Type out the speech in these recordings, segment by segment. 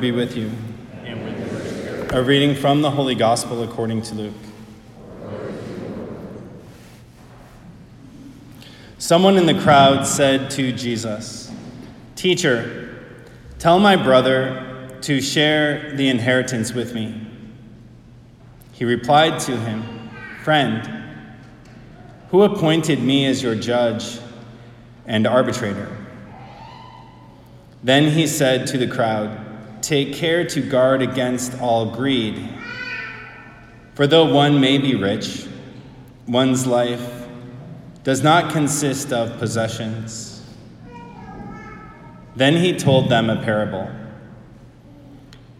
Be with you. And with. A reading from the Holy Gospel according to Luke. Someone in the crowd said to Jesus, Teacher, tell my brother to share the inheritance with me. He replied to him, Friend, who appointed me as your judge and arbitrator? Then he said to the crowd, Take care to guard against all greed. For though one may be rich, one's life does not consist of possessions. Then he told them a parable.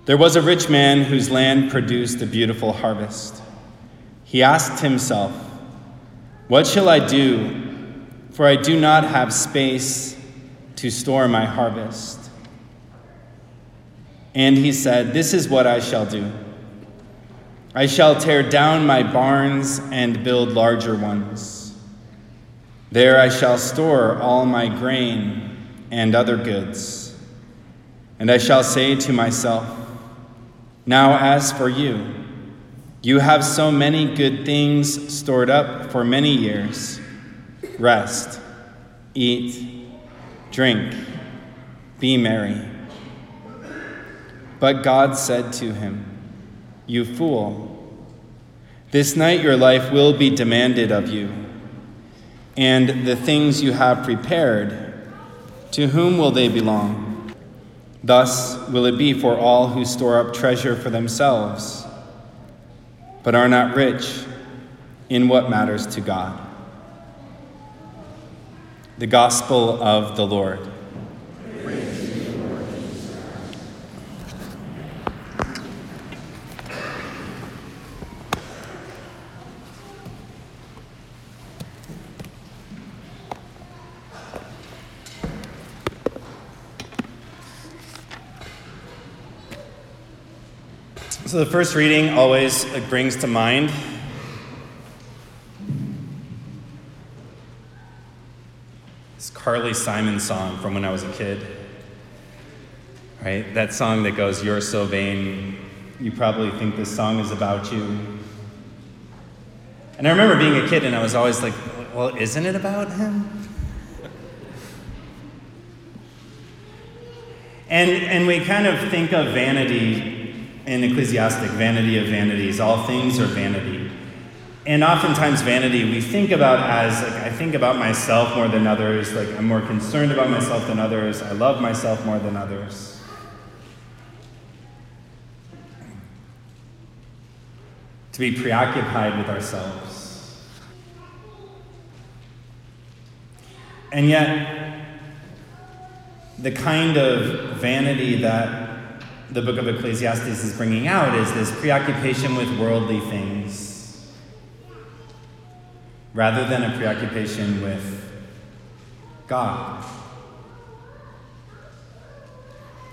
There was a rich man whose land produced a beautiful harvest. He asked himself, What shall I do? For I do not have space to store my harvest. And he said, This is what I shall do. I shall tear down my barns and build larger ones. There I shall store all my grain and other goods. And I shall say to myself, Now as for you, you have so many good things stored up for many years. Rest, eat, drink, be merry. But God said to him, You fool, this night your life will be demanded of you, and the things you have prepared, to whom will they belong? Thus will it be for all who store up treasure for themselves, but are not rich in what matters to God. The Gospel of the Lord. So, the first reading always brings to mind this Carly Simon song from when I was a kid. Right? That song that goes, You're so vain. You probably think this song is about you. And I remember being a kid and I was always like, Well, isn't it about him? And, and we kind of think of vanity in Ecclesiastic, vanity of vanities. All things are vanity. And oftentimes, vanity we think about as like, I think about myself more than others, like, I'm more concerned about myself than others, I love myself more than others. To be preoccupied with ourselves. And yet, the kind of vanity that the book of Ecclesiastes is bringing out is this preoccupation with worldly things rather than a preoccupation with God.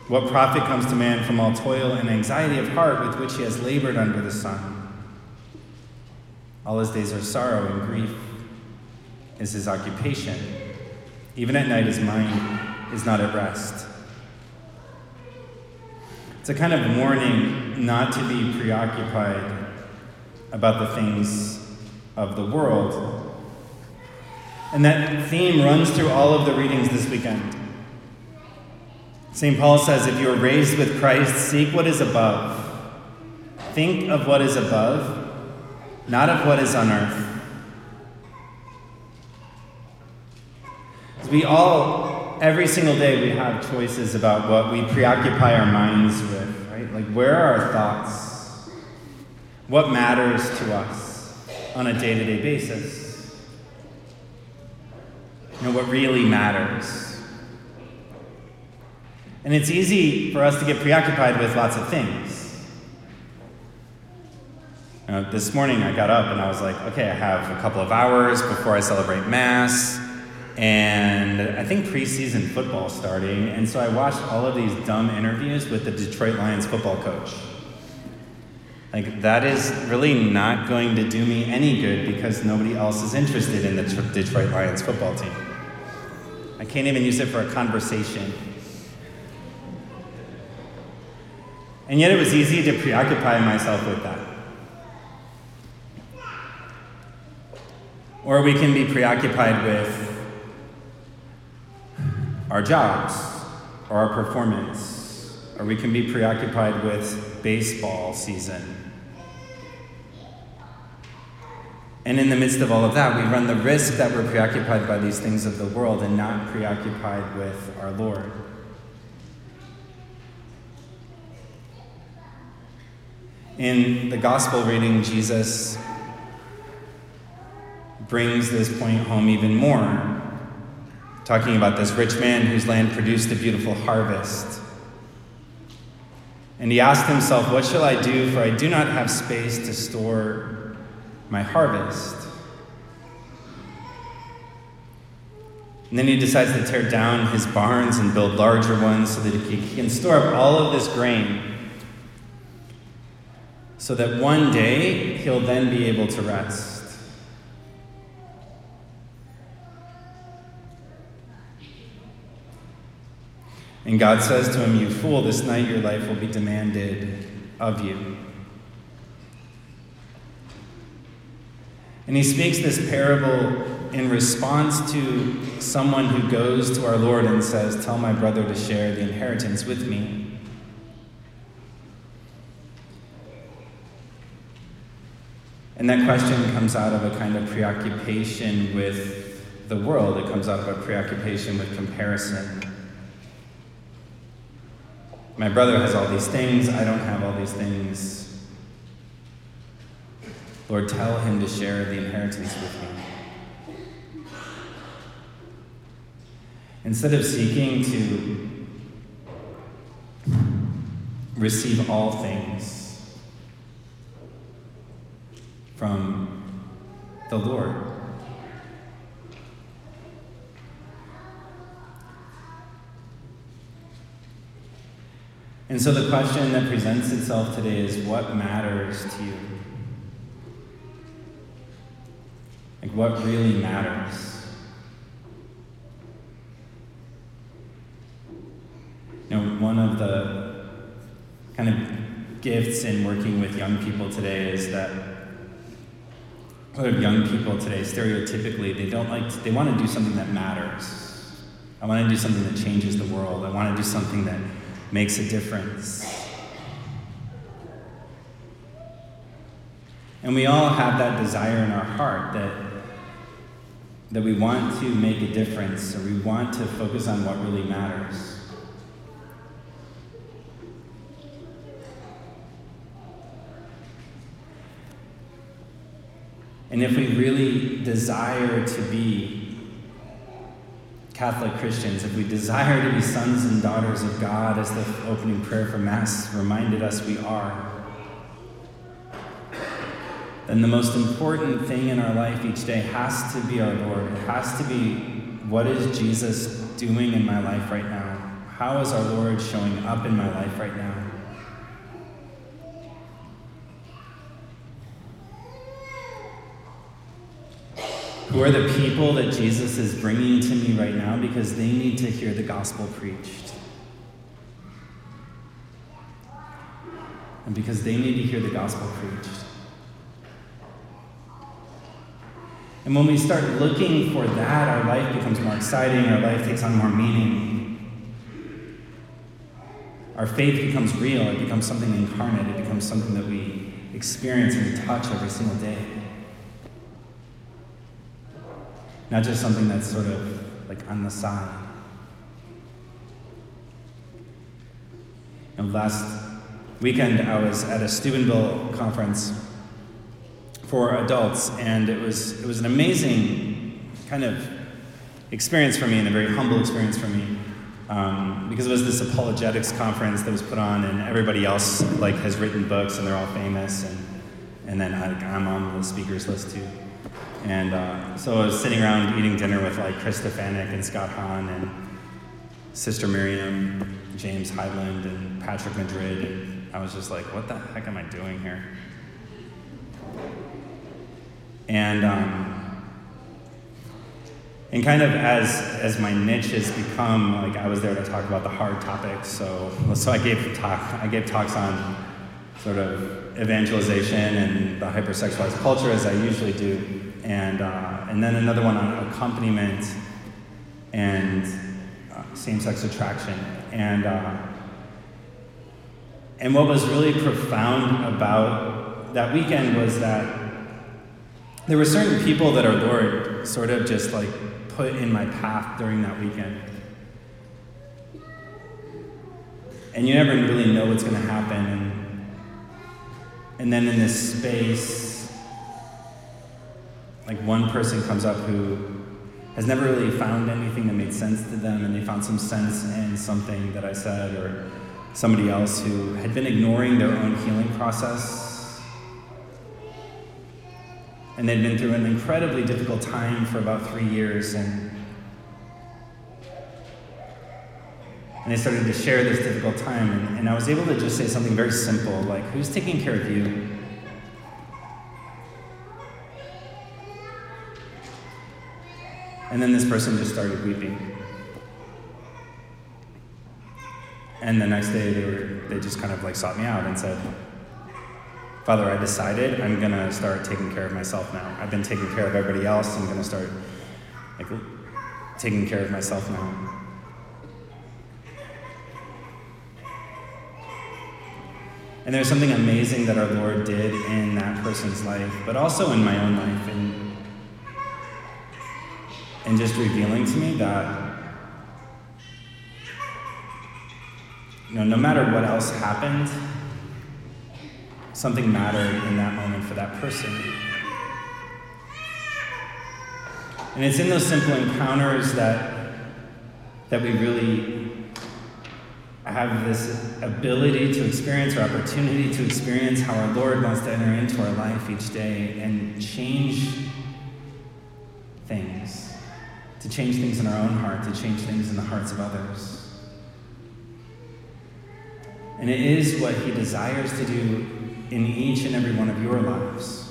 What profit comes to man from all toil and anxiety of heart with which he has labored under the sun? All his days are sorrow and grief is his occupation. Even at night, his mind is not at rest. It's a kind of warning not to be preoccupied about the things of the world. And that theme runs through all of the readings this weekend. St. Paul says, If you are raised with Christ, seek what is above. Think of what is above, not of what is on earth. We all every single day we have choices about what we preoccupy our minds with, where are our thoughts? What matters to us on a day to day basis? You know, what really matters? And it's easy for us to get preoccupied with lots of things. You know, this morning I got up and I was like, okay, I have a couple of hours before I celebrate Mass and I think preseason football starting, and so I watched all of these dumb interviews with the Detroit Lions football coach. Like, that is really not going to do me any good because nobody else is interested in the Detroit Lions football team. I can't even use it for a conversation. And yet it was easy to preoccupy myself with that. Or we can be preoccupied with our jobs or our performance, or we can be preoccupied with baseball season. And in the midst of all of that, we run the risk that we're preoccupied by these things of the world and not preoccupied with our Lord. In the gospel reading, Jesus brings this point home even more, talking about this rich man whose land produced a beautiful harvest. And he asked himself, What shall I do? For I do not have space to store my harvest. And then he decides to tear down his barns and build larger ones so that he can store up all of this grain so that one day he'll then be able to rest. And God says to him, You fool, this night your life will be demanded of you. And he speaks this parable in response to someone who goes to our Lord and says, Tell my brother to share the inheritance with me. And that question comes out of a kind of preoccupation with the world, it comes out of a preoccupation with comparison. My brother has all these things, I don't have all these things. Lord, tell him to share the inheritance with me. Instead of seeking to receive all things, from the Lord. And so the question that presents itself today is what matters to you? Like, what really matters? You know, one of the kind of gifts in working with young people today is that a lot of young people today, stereotypically, they don't like, to, they want to do something that matters. I want to do something that changes the world. I want to do something that makes a difference. And we all have that desire in our heart that, that we want to make a difference or we want to focus on what really matters. And if we really desire to be Catholic Christians, if we desire to be sons and daughters of God, as the opening prayer for Mass reminded us we are, then the most important thing in our life each day has to be our Lord. It has to be what is Jesus doing in my life right now? How is our Lord showing up in my life right now? Who are the people that Jesus is bringing to me right now because they need to hear the gospel preached? And because they need to hear the gospel preached. And when we start looking for that, our life becomes more exciting, our life takes on more meaning. Our faith becomes real, it becomes something incarnate, it becomes something that we experience and touch every single day. Not just something that's sort of like on the side. And last weekend, I was at a Steubenville conference for adults, and it was, it was an amazing kind of experience for me and a very humble experience for me. Um, because it was this apologetics conference that was put on, and everybody else like has written books, and they're all famous, and and then I'm on the speakers list too. And uh, so I was sitting around eating dinner with like Chris Stefanick and Scott Hahn and Sister Miriam, James Heidland, and Patrick Madrid. And I was just like, what the heck am I doing here? And um, And kind of as as my niche has become, like I was there to talk about the hard topics. So so I gave talk I gave talks on sort of evangelization and the hypersexualized culture as I usually do, and uh, and then another one on accompaniment and uh, same-sex attraction. And uh, and what was really profound about that weekend was that there were certain people that our Lord sort of just like put in my path during that weekend. And you never really know what's going to happen. And, then in this space, like one person comes up who has never really found anything that made sense to them, and they found some sense in something that I said, or somebody else who had been ignoring their own healing process. And they'd been through an incredibly difficult time for about three years, and, and they started to share this difficult time. And, and I was able to just say something very simple like, Who's taking care of you? And then this person just started weeping. And the next day, they, were, they just kind of like sought me out and said, Father, I decided I'm going to start taking care of myself now. I've been taking care of everybody else. I'm going to start like taking care of myself now. And there's something amazing that our Lord did in that person's life, but also in my own life. And and just revealing to me that you know, no matter what else happened, something mattered in that moment for that person. And it's in those simple encounters that, that we really have this ability to experience or opportunity to experience how our Lord wants to enter into our life each day and change things to change things in our own heart, to change things in the hearts of others. And it is what He desires to do in each and every one of your lives.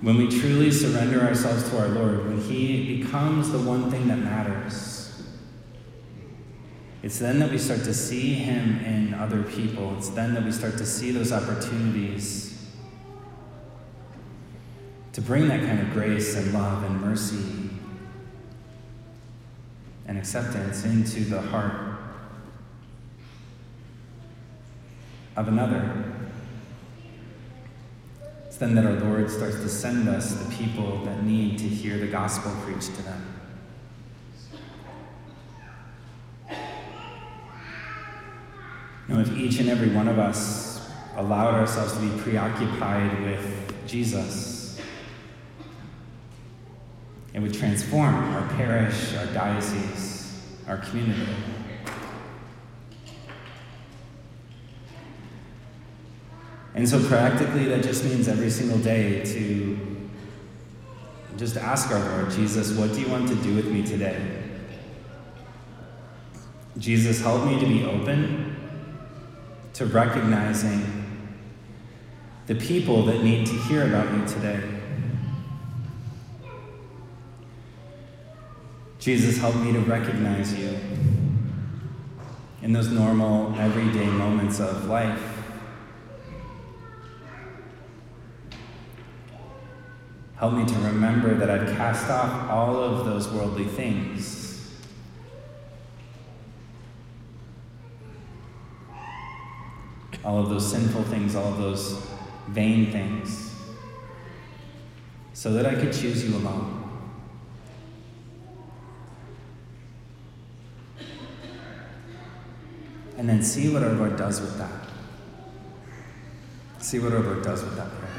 When we truly surrender ourselves to our Lord, when He becomes the one thing that matters, it's then that we start to see Him in other people. It's then that we start to see those opportunities to bring that kind of grace and love and mercy and acceptance into the heart of another. It's then that our Lord starts to send us the people that need to hear the gospel preached to them. If each and every one of us allowed ourselves to be preoccupied with Jesus, it would transform our parish, our diocese, our community. And so, practically, that just means every single day to just ask our Lord, Jesus, what do you want to do with me today? Jesus, help me to be open to recognizing the people that need to hear about you today. Jesus, help me to recognize you in those normal, everyday moments of life. Help me to remember that I've cast off all of those worldly things. All of those sinful things, all of those vain things, so that I could choose you alone. and then see what our Lord does with that. See what our Lord does with that prayer.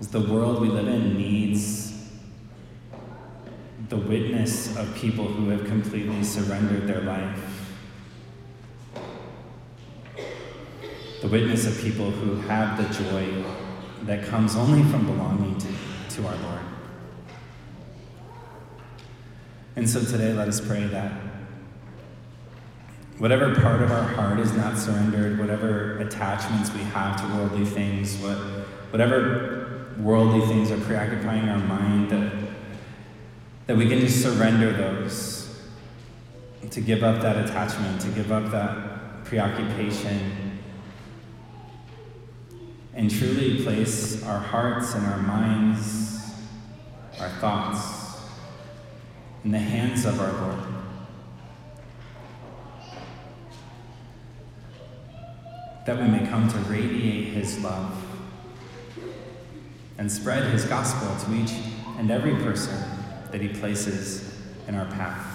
As the world we live in needs the witness of people who have completely surrendered their life. The witness of people who have the joy that comes only from belonging to, to our Lord. And so today, let us pray that whatever part of our heart is not surrendered, whatever attachments we have to worldly things, what, whatever worldly things are preoccupying our mind, that, that we can just surrender those, to give up that attachment, to give up that preoccupation, and truly place our hearts and our minds, our thoughts, in the hands of our Lord. that we may come to radiate his love and spread his gospel to each and every person that he places in our path.